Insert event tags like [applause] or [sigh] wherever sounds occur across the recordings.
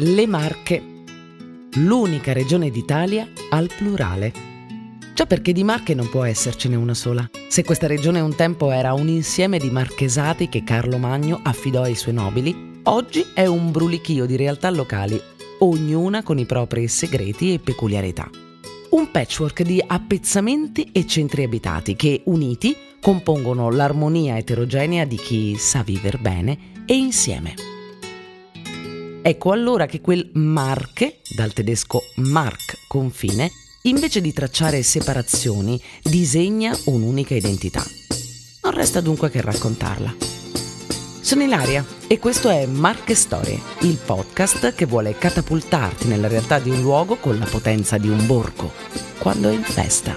le Marche, l'unica regione d'Italia al plurale. Già perché di Marche non può essercene una sola. Se questa regione un tempo era un insieme di marchesati che Carlo Magno affidò ai suoi nobili, oggi è un brulichio di realtà locali, ognuna con i propri segreti e peculiarità. Un patchwork di appezzamenti e centri abitati che, uniti, compongono l'armonia eterogenea di chi sa vivere bene e insieme. Ecco allora che quel Marche, dal tedesco Mark confine, invece di tracciare separazioni, disegna un'unica identità. Non resta dunque che raccontarla. Sono Ilaria e questo è Marche Storie, il podcast che vuole catapultarti nella realtà di un luogo con la potenza di un borgo, quando è in festa.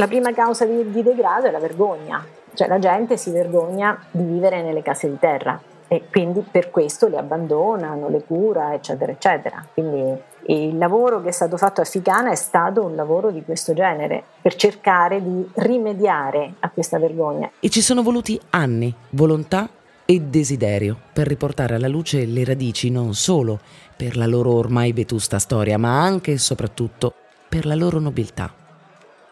La prima causa di, di degrado è la vergogna, cioè la gente si vergogna di vivere nelle case di terra e quindi per questo le abbandona, non le cura, eccetera, eccetera. Quindi il lavoro che è stato fatto a Ficana è stato un lavoro di questo genere, per cercare di rimediare a questa vergogna. E ci sono voluti anni, volontà e desiderio per riportare alla luce le radici non solo per la loro ormai vetusta storia, ma anche e soprattutto per la loro nobiltà.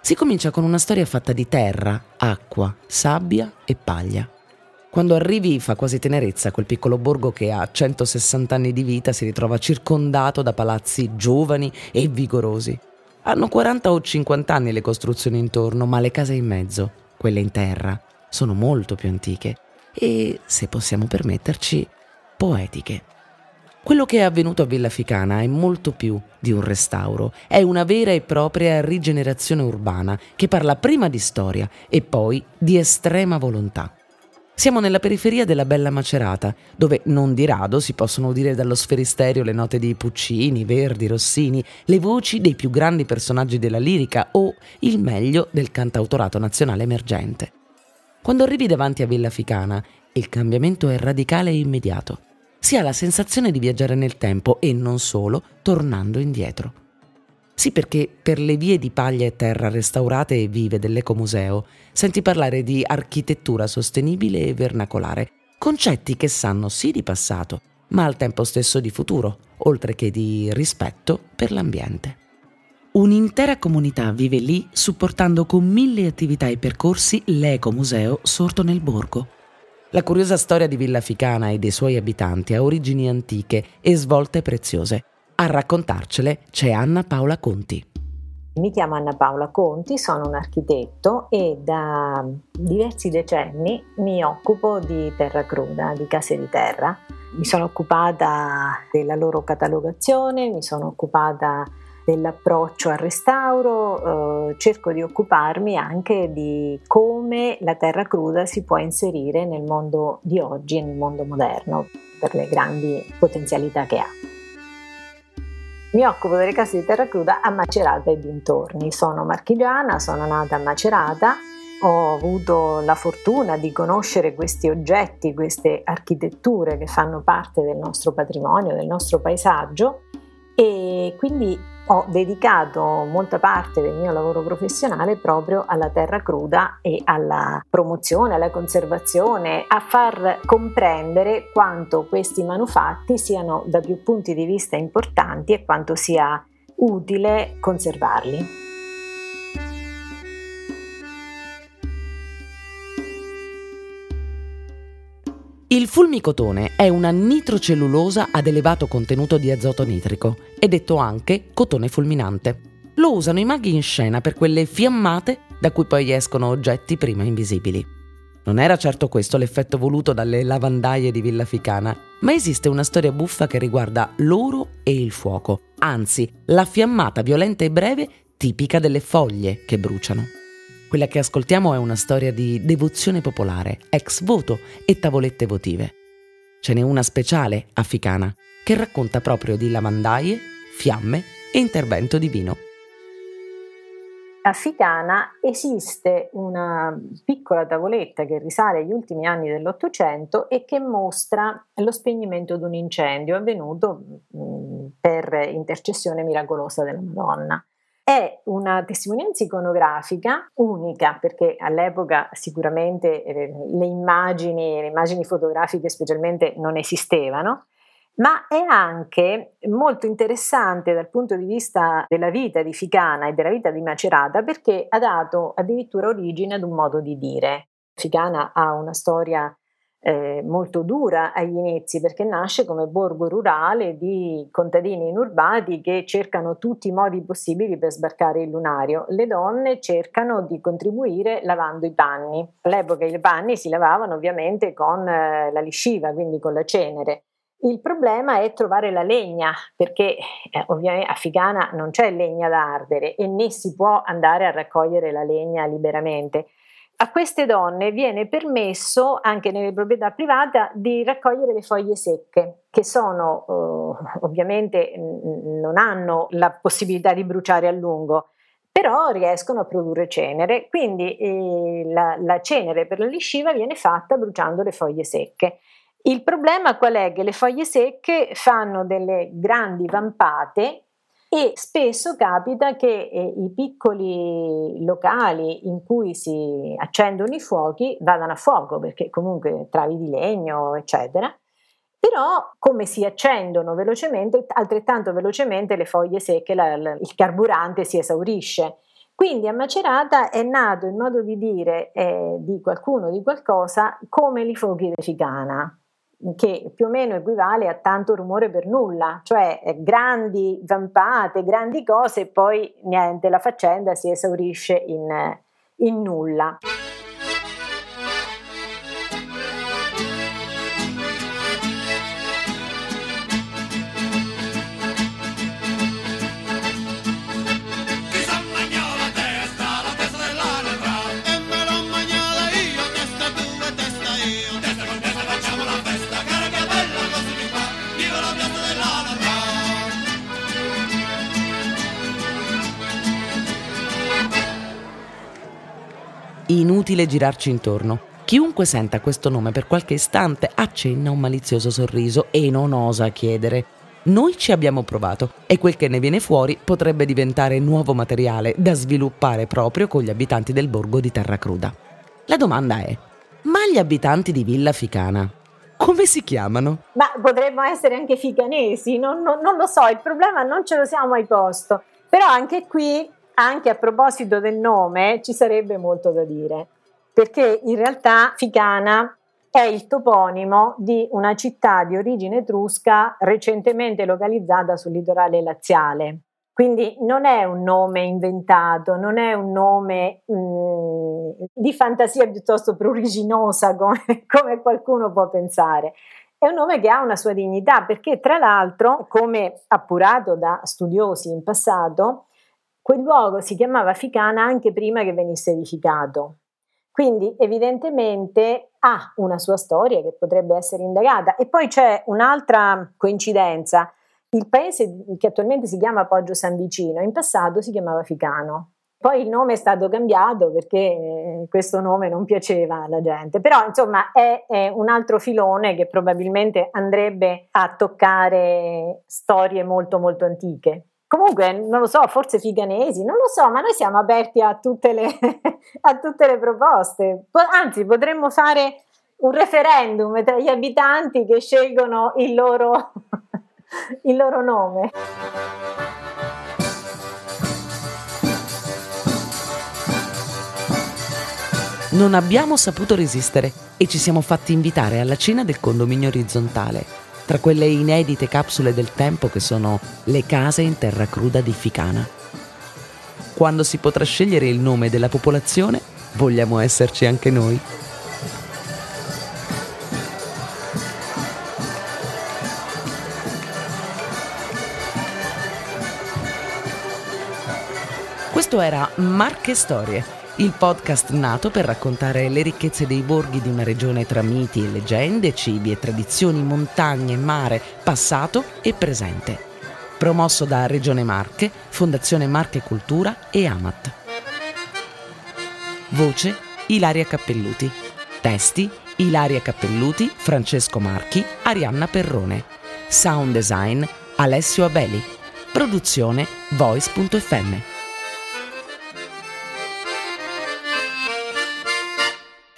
Si comincia con una storia fatta di terra, acqua, sabbia e paglia. Quando arrivi fa quasi tenerezza quel piccolo borgo che a 160 anni di vita si ritrova circondato da palazzi giovani e vigorosi. Hanno 40 o 50 anni le costruzioni intorno, ma le case in mezzo, quelle in terra, sono molto più antiche e, se possiamo permetterci, poetiche. Quello che è avvenuto a Villa Ficana è molto più di un restauro, è una vera e propria rigenerazione urbana che parla prima di storia e poi di estrema volontà. Siamo nella periferia della Bella Macerata, dove non di rado si possono udire dallo sferisterio le note di Puccini, Verdi, Rossini, le voci dei più grandi personaggi della lirica o il meglio del cantautorato nazionale emergente. Quando arrivi davanti a Villa Ficana, il cambiamento è radicale e immediato si ha la sensazione di viaggiare nel tempo e non solo, tornando indietro. Sì, perché per le vie di paglia e terra restaurate e vive dell'ecomuseo senti parlare di architettura sostenibile e vernacolare, concetti che sanno sì di passato, ma al tempo stesso di futuro, oltre che di rispetto per l'ambiente. Un'intera comunità vive lì supportando con mille attività e percorsi l'ecomuseo sorto nel borgo la curiosa storia di Villa Ficana e dei suoi abitanti ha origini antiche e svolte preziose. A raccontarcele c'è Anna Paola Conti. Mi chiamo Anna Paola Conti, sono un architetto e da diversi decenni mi occupo di terra cruda, di case di terra. Mi sono occupata della loro catalogazione, mi sono occupata dell'approccio al restauro, eh, cerco di occuparmi anche di come la terra cruda si può inserire nel mondo di oggi e nel mondo moderno per le grandi potenzialità che ha. Mi occupo delle case di terra cruda a Macerata e dintorni. Sono marchigiana, sono nata a Macerata, ho avuto la fortuna di conoscere questi oggetti, queste architetture che fanno parte del nostro patrimonio, del nostro paesaggio e quindi ho dedicato molta parte del mio lavoro professionale proprio alla terra cruda e alla promozione, alla conservazione, a far comprendere quanto questi manufatti siano da più punti di vista importanti e quanto sia utile conservarli. Il fulmicotone è una nitrocellulosa ad elevato contenuto di azoto nitrico, è detto anche cotone fulminante. Lo usano i maghi in scena per quelle fiammate da cui poi escono oggetti prima invisibili. Non era certo questo l'effetto voluto dalle lavandaie di Villa Ficana, ma esiste una storia buffa che riguarda loro e il fuoco, anzi la fiammata violenta e breve tipica delle foglie che bruciano. Quella che ascoltiamo è una storia di devozione popolare, ex voto e tavolette votive. Ce n'è una speciale, africana, che racconta proprio di lavandaie, fiamme e intervento divino. a Ficana esiste una piccola tavoletta che risale agli ultimi anni dell'Ottocento e che mostra lo spegnimento di un incendio avvenuto mh, per intercessione miracolosa della Madonna. È una testimonianza iconografica unica perché all'epoca sicuramente eh, le immagini, le immagini fotografiche specialmente non esistevano ma è anche molto interessante dal punto di vista della vita di Ficana e della vita di Macerata perché ha dato addirittura origine ad un modo di dire. Ficana ha una storia eh, molto dura agli inizi perché nasce come borgo rurale di contadini inurbati che cercano tutti i modi possibili per sbarcare il lunario. Le donne cercano di contribuire lavando i panni. All'epoca i panni si lavavano ovviamente con eh, la lisciva, quindi con la cenere. Il problema è trovare la legna, perché eh, ovviamente a Figana non c'è legna da ardere e né si può andare a raccogliere la legna liberamente. A queste donne viene permesso, anche nelle proprietà private, di raccogliere le foglie secche, che sono eh, ovviamente non hanno la possibilità di bruciare a lungo, però riescono a produrre cenere. Quindi eh, la, la cenere per la lisciva viene fatta bruciando le foglie secche. Il problema qual è? Che le foglie secche fanno delle grandi vampate e spesso capita che eh, i piccoli locali in cui si accendono i fuochi vadano a fuoco perché comunque travi di legno eccetera. Però come si accendono velocemente altrettanto velocemente le foglie secche la, la, il carburante si esaurisce. Quindi a Macerata è nato il modo di dire eh, di qualcuno di qualcosa come i fuochi di Ficana che più o meno equivale a tanto rumore per nulla, cioè eh, grandi vampate, grandi cose e poi niente, la faccenda si esaurisce in, in nulla. Inutile girarci intorno. Chiunque senta questo nome per qualche istante accenna un malizioso sorriso e non osa chiedere. Noi ci abbiamo provato e quel che ne viene fuori potrebbe diventare nuovo materiale da sviluppare proprio con gli abitanti del borgo di Terracruda. La domanda è, ma gli abitanti di Villa Ficana come si chiamano? Ma potremmo essere anche ficanesi, non, non, non lo so, il problema non ce lo siamo mai posto. Però anche qui anche a proposito del nome ci sarebbe molto da dire, perché in realtà Ficana è il toponimo di una città di origine etrusca recentemente localizzata sul litorale laziale. Quindi non è un nome inventato, non è un nome mh, mm, di fantasia piuttosto pruriginosa come, [laughs] come qualcuno può pensare. È un nome che ha una sua dignità perché tra l'altro, come appurato da studiosi in passato, Quel luogo si chiamava Ficana anche prima che venisse edificato. Quindi evidentemente ha una sua storia che potrebbe essere indagata. E poi c'è un'altra coincidenza. Il paese che attualmente si chiama Poggio San Vicino, in passato si chiamava Ficano. Poi il nome è stato cambiato perché eh, questo nome non piaceva alla gente, però insomma è, è, un altro filone che probabilmente andrebbe a toccare storie molto molto antiche. Comunque, non lo so, forse figanesi, non lo so, ma noi siamo aperti a tutte le, [laughs] a tutte le proposte. Anzi, potremmo fare un referendum tra gli abitanti che scelgono il loro, [laughs] il loro nome. Non abbiamo saputo resistere e ci siamo fatti invitare alla cena del condominio orizzontale tra quelle inedite capsule del tempo che sono le case in terra cruda di Ficana. Quando si potrà scegliere il nome della popolazione, vogliamo esserci anche noi. Questo era Marche Storie il podcast nato per raccontare le ricchezze dei borghi di una regione tra miti e leggende, cibi e tradizioni, montagne, mare, passato e presente. Promosso da Regione Marche, Fondazione Marche Cultura e Amat. Voce Ilaria Cappelluti. Testi Ilaria Cappelluti, Francesco Marchi, Arianna Perrone. Sound design Alessio Abeli. Produzione voice.fm.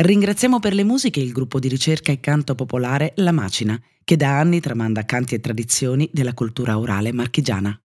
Ringraziamo per le musiche il gruppo di ricerca e canto popolare La Macina, che da anni tramanda canti e tradizioni della cultura orale marchigiana.